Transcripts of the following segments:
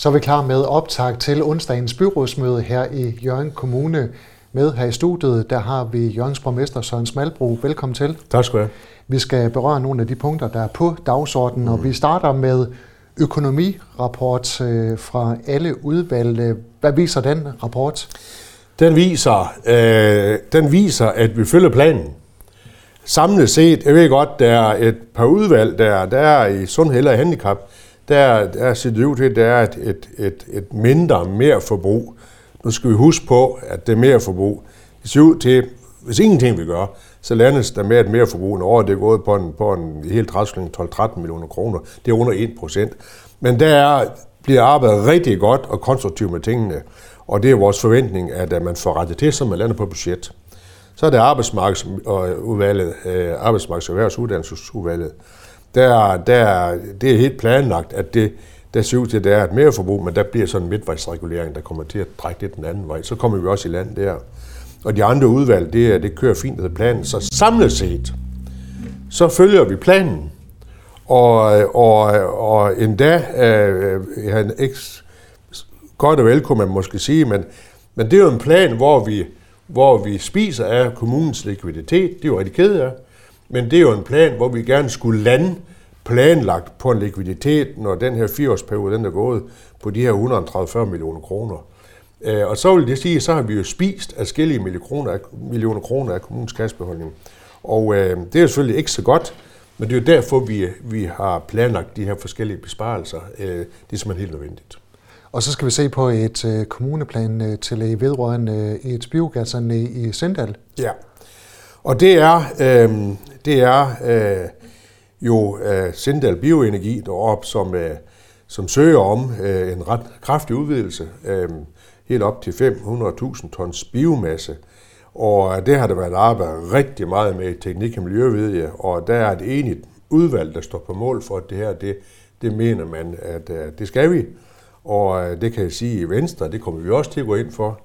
Så er vi klar med optag til onsdagens byrådsmøde her i Jørgen Kommune. Med her i studiet, der har vi Jørgens borgmester Søren Smalbro. Velkommen til. Tak skal du have. Vi skal berøre nogle af de punkter, der er på dagsordenen, mm. og vi starter med økonomirapport øh, fra alle udvalg. Hvad viser den rapport? Den viser, øh, den viser, at vi følger planen. Samlet set, jeg ved godt, der er et par udvalg, der, der er i sundhed og handicap, der, der ser det ud til, at der er et, et, et, et mindre mere forbrug. Nu skal vi huske på, at det mere forbrug, det ser ud til, hvis ingenting vi gør, så landes der med et mere forbrug, når det er gået på en, på en helt træskling 12-13 millioner kroner. Det er under 1 procent. Men der er, bliver arbejdet rigtig godt og konstruktivt med tingene, og det er vores forventning, at man får rettet til, så man lander på budget. Så er det arbejdsmarkedsudvalget, øh, arbejdsmarkeds- og erhvervsuddannelsesudvalget. Der, der, det er helt planlagt, at det, der ser ud til, at der er et mere forbrug, men der bliver sådan en midtvejsregulering, der kommer til at trække det den anden vej. Så kommer vi også i land der. Og de andre udvalg, det, det kører fint efter planen. Så samlet set, så følger vi planen. Og, og, og endda, øh, han ikke godt og vel, kunne man måske sige, men, men det er jo en plan, hvor vi, hvor vi spiser af kommunens likviditet. Det er jo rigtig ked af. Men det er jo en plan, hvor vi gerne skulle lande planlagt på en likviditet, når den her fireårsperiode den er gået på de her 130 millioner kroner. Øh, og så vil det sige, så har vi jo spist afskillige millioner millioner kroner af kommunens kassebeholdning. Og øh, det er selvfølgelig ikke så godt, men det er jo derfor, vi, vi har planlagt de her forskellige besparelser. Øh, det er simpelthen helt nødvendigt. Og så skal vi se på et øh, kommuneplan øh, til vedrørende øh, et biogasanlæg i Sindal. Ja, og det er, øh, det er øh, jo øh, Sindal Bioenergi deroppe, som, øh, som søger om øh, en ret kraftig udvidelse, øh, helt op til 500.000 tons biomasse. Og øh, det har der været arbejdet rigtig meget med teknik og miljø, ved jeg, og der er et enigt udvalg, der står på mål for, at det her, det, det mener man, at, at det skal vi. Og øh, det kan jeg sige i Venstre, det kommer vi også til at gå ind for.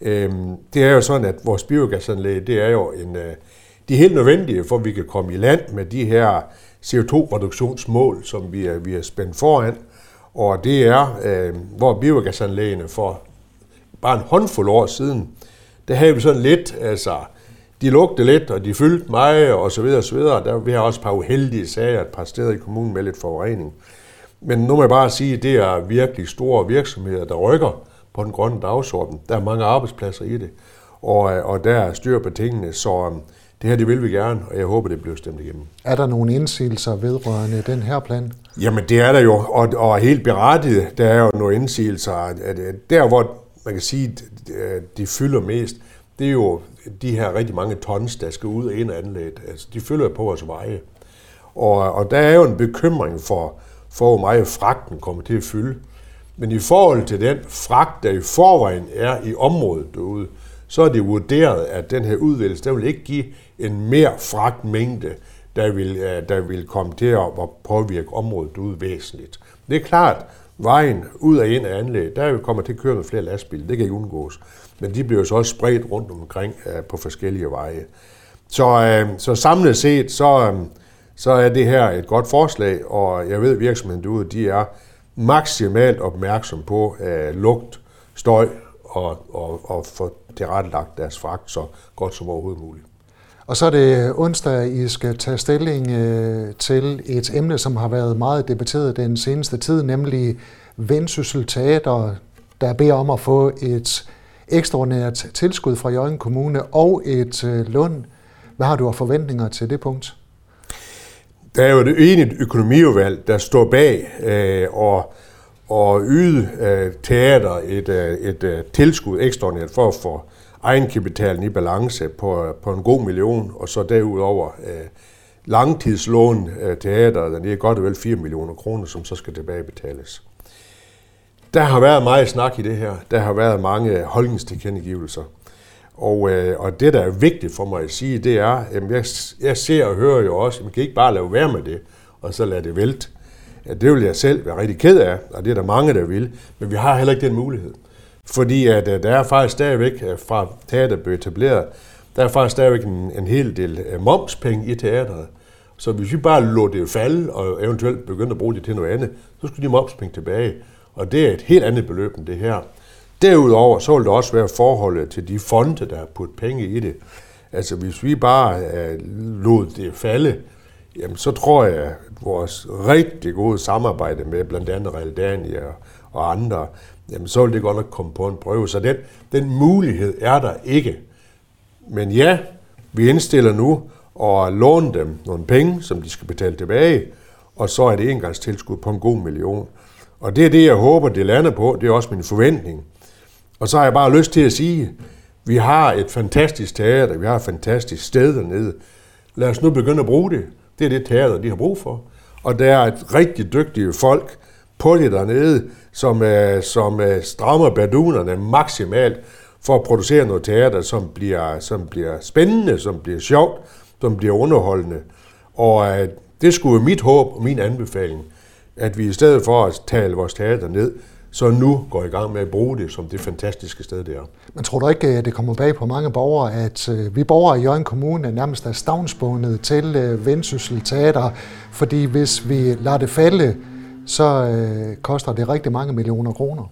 Øhm, det er jo sådan, at vores biogasanlæg, det er jo en, øh, de er helt nødvendige, for at vi kan komme i land med de her CO2-reduktionsmål, som vi er, vi er spændt foran. Og det er, øh, hvor biogasanlægene for bare en håndfuld år siden, der havde vi sådan lidt, altså, de lugtede lidt, og de fyldte mig, og så videre, og så videre. Der, vi har også et par uheldige sager et par steder i kommunen med lidt forurening. Men nu må jeg bare sige, at det er virkelig store virksomheder, der rykker på den grønne dagsorden. Der er mange arbejdspladser i det, og, og der er styr på tingene, så um, det her det vil vi gerne, og jeg håber, det bliver stemt igennem. Er der nogle indsigelser vedrørende den her plan? Jamen det er der jo, og, og helt berettiget, der er jo nogle indsigelser. At der, hvor man kan sige, at de fylder mest, det er jo de her rigtig mange tons, der skal ud af anlægget. Altså, de fylder på vores veje. Og, og der er jo en bekymring for, for hvor meget fragten kommer til at fylde. Men i forhold til den fragt, der i forvejen er i området derude, så er det vurderet, at den her udvælgelse, der vil ikke give en mere fragtmængde, der vil, øh, der vil komme til at påvirke området derude væsentligt. Det er klart, vejen ud og ind af anlæg, der kommer til at køre med flere lastbiler, det kan ikke undgås. Men de bliver så også spredt rundt omkring øh, på forskellige veje. Så, øh, så samlet set, så, øh, så er det her et godt forslag, og jeg ved, at virksomheden derude, de er maksimalt opmærksom på øh, lugt, støj og, og, og få tilrettelagt deres fragt så godt som overhovedet muligt. Og så er det onsdag, I skal tage stilling øh, til et emne, som har været meget debatteret den seneste tid, nemlig Vendsyssel Teater, der beder om at få et ekstraordinært tilskud fra Jørgen Kommune og et øh, lån. Hvad har du af forventninger til det punkt? Der er jo et enigt økonomiudvalg, der står bag øh, og, og yde øh, teater et, øh, et øh, tilskud ekstraordinært for at få egenkapitalen i balance på, på en god million, og så derudover øh, langtidslån øh, teateret, det er godt og vel 4 millioner kroner, som så skal tilbagebetales. Der har været meget snak i det her. Der har været mange holdningstilkendegivelser. Og, øh, og det, der er vigtigt for mig at sige, det er, at jeg, jeg ser og hører jo også, at man kan ikke bare lade være med det, og så lade det vælte. Ja, det vil jeg selv være rigtig ked af, og det er der mange, der vil, men vi har heller ikke den mulighed. Fordi at, øh, der er faktisk stadigvæk, øh, fra teater blev etableret, der er faktisk stadigvæk en, en hel del øh, momspenge i teateret. Så hvis vi bare lå det falde, og eventuelt begyndte at bruge det til noget andet, så skulle de momspenge tilbage. Og det er et helt andet beløb end det her. Derudover så vil der også være forholdet til de fonde, der har puttet penge i det. Altså hvis vi bare øh, lod det falde, jamen så tror jeg, at vores rigtig gode samarbejde med blandt andet Realdania og andre, jamen så vil det godt nok komme på en prøve. Så den, den mulighed er der ikke. Men ja, vi indstiller nu at låne dem nogle penge, som de skal betale tilbage, og så er det engangstilskud på en god million. Og det er det, jeg håber, det lander på. Det er også min forventning. Og så har jeg bare lyst til at sige, vi har et fantastisk teater, vi har et fantastisk sted dernede. Lad os nu begynde at bruge det. Det er det teater, de har brug for. Og der er et rigtig dygtige folk på det dernede, som, som strammer badunerne maksimalt for at producere noget teater, som bliver, som bliver spændende, som bliver sjovt, som bliver underholdende. Og øh, det skulle være mit håb og min anbefaling, at vi i stedet for at tale vores teater ned, så nu går i gang med at bruge det som det fantastiske sted, det er. Men tror du ikke, at det kommer bag på mange borgere, at øh, vi borgere i Jørgen Kommune nærmest er stavnsbundet til øh, Vendsyssel Teater, fordi hvis vi lader det falde, så øh, koster det rigtig mange millioner kroner?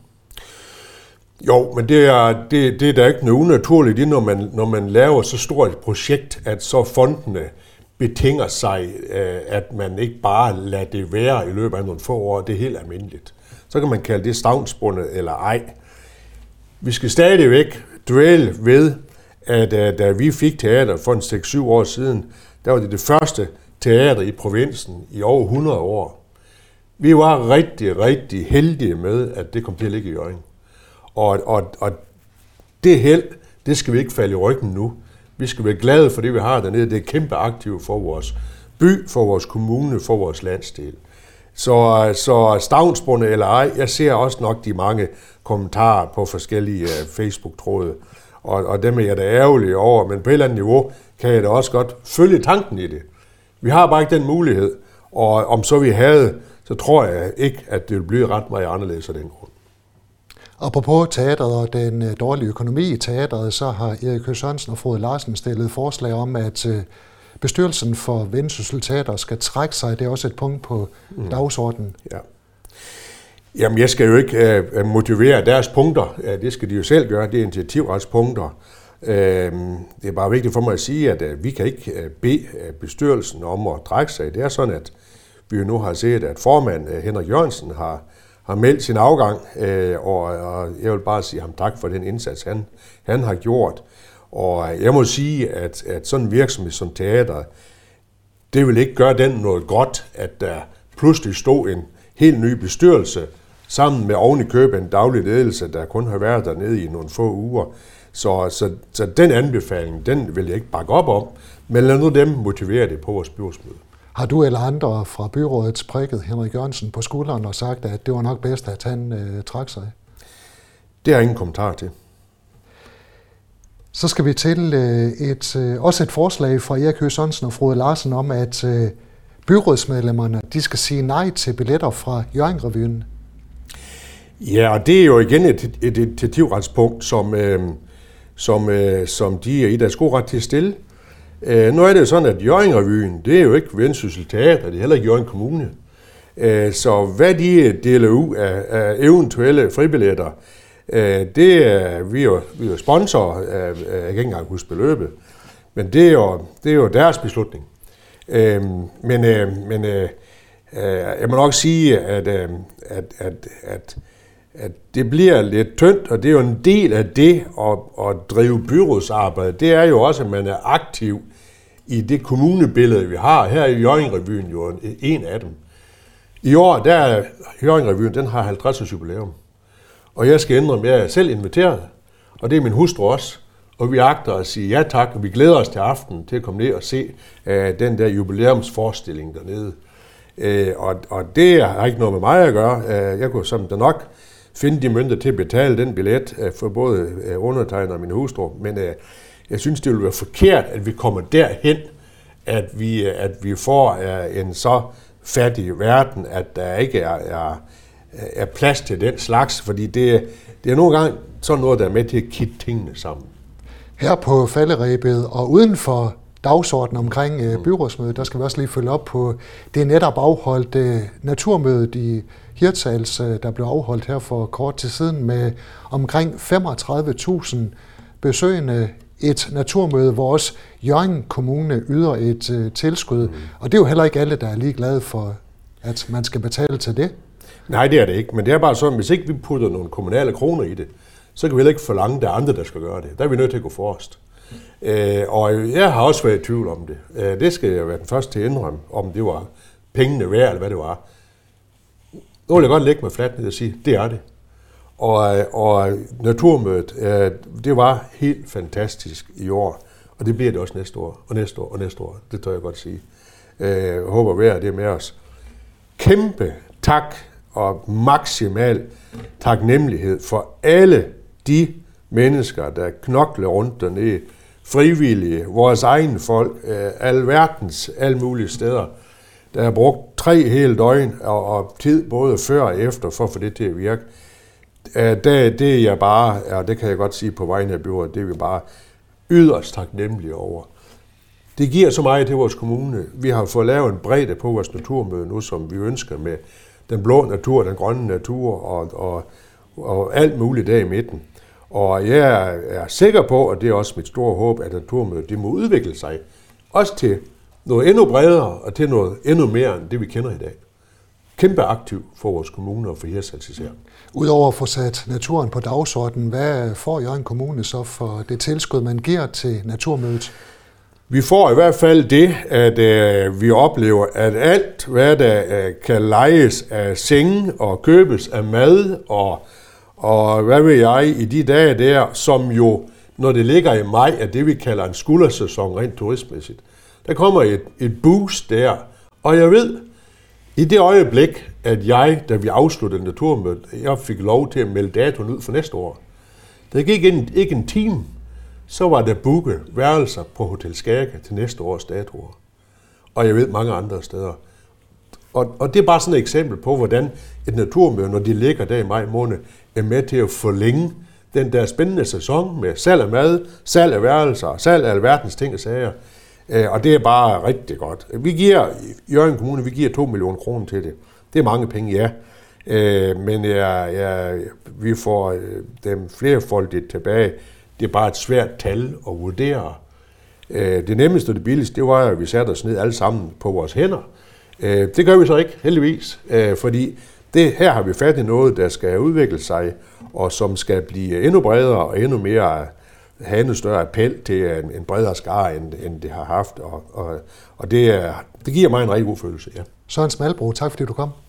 Jo, men det er, det, det er da ikke noget unaturligt, når man, når man laver så stort et projekt, at så fondene betinger sig, at man ikke bare lader det være i løbet af nogle få år. Det er helt almindeligt så kan man kalde det stavnsbundet eller ej. Vi skal stadigvæk dvæle ved, at øh, da vi fik teater for en 6-7 år siden, der var det det første teater i provinsen i over 100 år. Vi var rigtig, rigtig heldige med, at det kom til at ligge i Jørgen. Og, og, og det held, det skal vi ikke falde i ryggen nu. Vi skal være glade for det, vi har dernede. Det er kæmpe aktivt for vores by, for vores kommune, for vores landsdel. Så, så stavnsbundet eller ej, jeg ser også nok de mange kommentarer på forskellige øh, Facebook-tråde, og, og dem er jeg da ærgerlig over, men på et eller andet niveau kan jeg da også godt følge tanken i det. Vi har bare ikke den mulighed, og om så vi havde, så tror jeg ikke, at det ville blive ret meget anderledes af den grund. Apropos teateret og den øh, dårlige økonomi i teateret, så har Erik Høgh Sørensen og Frode Larsen stillet forslag om, at øh, bestyrelsen for Vendsyssel Teater skal trække sig. Det er også et punkt på mm. dagsordenen. Ja. Jamen, jeg skal jo ikke uh, motivere deres punkter. Det skal de jo selv gøre. Det er initiativrets Uh, det er bare vigtigt for mig at sige, at uh, vi kan ikke uh, bede bestyrelsen om at trække sig. Det er sådan, at vi jo nu har set, at formand uh, Henrik Jørgensen har, har meldt sin afgang, uh, og, og jeg vil bare sige ham tak for den indsats, han, han har gjort. Og jeg må sige, at, at sådan en virksomhed som teater, det vil ikke gøre den noget godt, at der pludselig stod en helt ny bestyrelse, sammen med oven i købe en daglig ledelse, der kun har været dernede i nogle få uger. Så, så, så den anbefaling, den vil jeg ikke bakke op om, men lad nu dem motivere det på vores byrådsmøde. Har du eller andre fra byrådet prikket Henrik Jørgensen på skulderen og sagt, at det var nok bedst, at han øh, trak sig? Det har jeg ingen kommentar til. Så skal vi til øh, et, øh, også et forslag fra Erik Høgh Sørensen og Frode Larsen om, at øh, byrådsmedlemmerne de skal sige nej til billetter fra Jørgen-revyen. Ja, og det er jo igen et, et initiativretspunkt, som, øh, som, øh, som de er i deres gode ret til at stille. Øh, nu er det jo sådan, at Jørgen-revyen, det er jo ikke Vendsyssel Teater, det er heller ikke Jørgen Kommune. Øh, så hvad de deler ud af, af eventuelle fribilletter, Øh, det er, vi er jo, vi er jo sponsorer, af, jeg kan ikke engang huske beløbet, men det er jo, det er jo deres beslutning. Øh, men øh, men øh, øh jeg må nok sige, at, øh, at, at, at, at det bliver lidt tyndt, og det er jo en del af det at, at drive byrådsarbejde. Det er jo også, at man er aktiv i det kommunebillede, vi har. Her er Jørgen-revyen jo en af dem. I år, der er Jørgen-revyen, den har 50 års jubilæum. Og jeg skal ændre, at jeg er selv inviteret, og det er min hustru også. Og vi agter at sige ja tak, og vi glæder os til aften til at komme ned og se uh, den der jubilæumsforestilling dernede. Uh, og, og det har ikke noget med mig at gøre. Uh, jeg kunne som der nok finde de mønter til at betale den billet uh, for både uh, undertegner og min hustru, men uh, jeg synes, det ville være forkert, at vi kommer derhen, at vi, at vi får uh, en så fattig verden, at der ikke er, er er plads til den slags, fordi det, det er nogle gange sådan noget, der er med til at kitte tingene sammen. Her på falderæbet og uden for dagsorden omkring øh, byrådsmødet, der skal vi også lige følge op på det netop afholdt øh, naturmødet i Hirtshals, øh, der blev afholdt her for kort tid siden med omkring 35.000 besøgende et naturmøde, hvor også Jørgen Kommune yder et øh, tilskud. Mm. Og det er jo heller ikke alle, der er lige glade for, at man skal betale til det. Nej, det er det ikke. Men det er bare sådan, hvis ikke vi putter nogle kommunale kroner i det, så kan vi heller ikke forlange, at der er andre, der skal gøre det. Der er vi nødt til at gå forrest. Øh, og jeg har også været i tvivl om det. Øh, det skal jeg være den første til at indrømme, om det var pengene værd, eller hvad det var. Nu vil jeg godt lægge mig fladt ned og sige, det er det. Og, øh, og naturmødet, øh, det var helt fantastisk i år. Og det bliver det også næste år, og næste år, og næste år. Det tør jeg godt sige. Øh, jeg håber, at det med os. Kæmpe tak og maksimal taknemmelighed for alle de mennesker, der knokler rundt dernede, frivillige, vores egne folk, øh, alverdens, alle mulige steder, der har brugt tre hele døgn og, og tid både før og efter for at få det til at virke. Øh, det, det er jeg bare, og det kan jeg godt sige på vegne af byrådet, det er vi bare yderst taknemmelige over. Det giver så meget til vores kommune. Vi har fået lavet en bredde på vores naturmøde nu, som vi ønsker med den blå natur, den grønne natur og, og, og alt muligt der i midten. Og jeg er sikker på, og det er også mit store håb, at naturmødet det må udvikle sig også til noget endnu bredere og til noget endnu mere end det, vi kender i dag. Kæmpe aktiv for vores kommuner og for Hirsals især. Udover at få sat naturen på dagsordenen, hvad får Jørgen Kommune så for det tilskud, man giver til naturmødet? Vi får i hvert fald det, at øh, vi oplever, at alt, hvad der øh, kan lejes af senge og købes af mad og, og hvad ved jeg, i de dage der, som jo, når det ligger i maj, er det, vi kalder en skuldersæson rent turistmæssigt. Der kommer et, et boost der, og jeg ved, i det øjeblik, at jeg, da vi afsluttede naturmødet, jeg fik lov til at melde datoen ud for næste år. Der gik en, ikke en time, så var der booket værelser på Hotel Skærke til næste års datoer. Og jeg ved mange andre steder. Og, og det er bare sådan et eksempel på, hvordan et naturmøde, når de ligger der i maj måned, er med til at forlænge den der spændende sæson med salg af mad, salg af værelser, salg af alverdens ting og sager. Øh, og det er bare rigtig godt. Vi giver, Jørgen Kommune, vi giver 2 millioner kroner til det. Det er mange penge, ja. Øh, men jeg, jeg, vi får øh, dem flerfoldigt tilbage. Det er bare et svært tal at vurdere. Øh, det nemmeste og det billigste, det var, at vi satte os ned alle sammen på vores hænder. Øh, det gør vi så ikke, heldigvis, øh, fordi det, her har vi fat i noget, der skal udvikle sig, og som skal blive endnu bredere og endnu mere have en større appel til en, en bredere skare, end, end det har haft. Og, og, og det, er, det giver mig en rigtig god følelse, ja. Søren Smalbro, tak fordi du kom.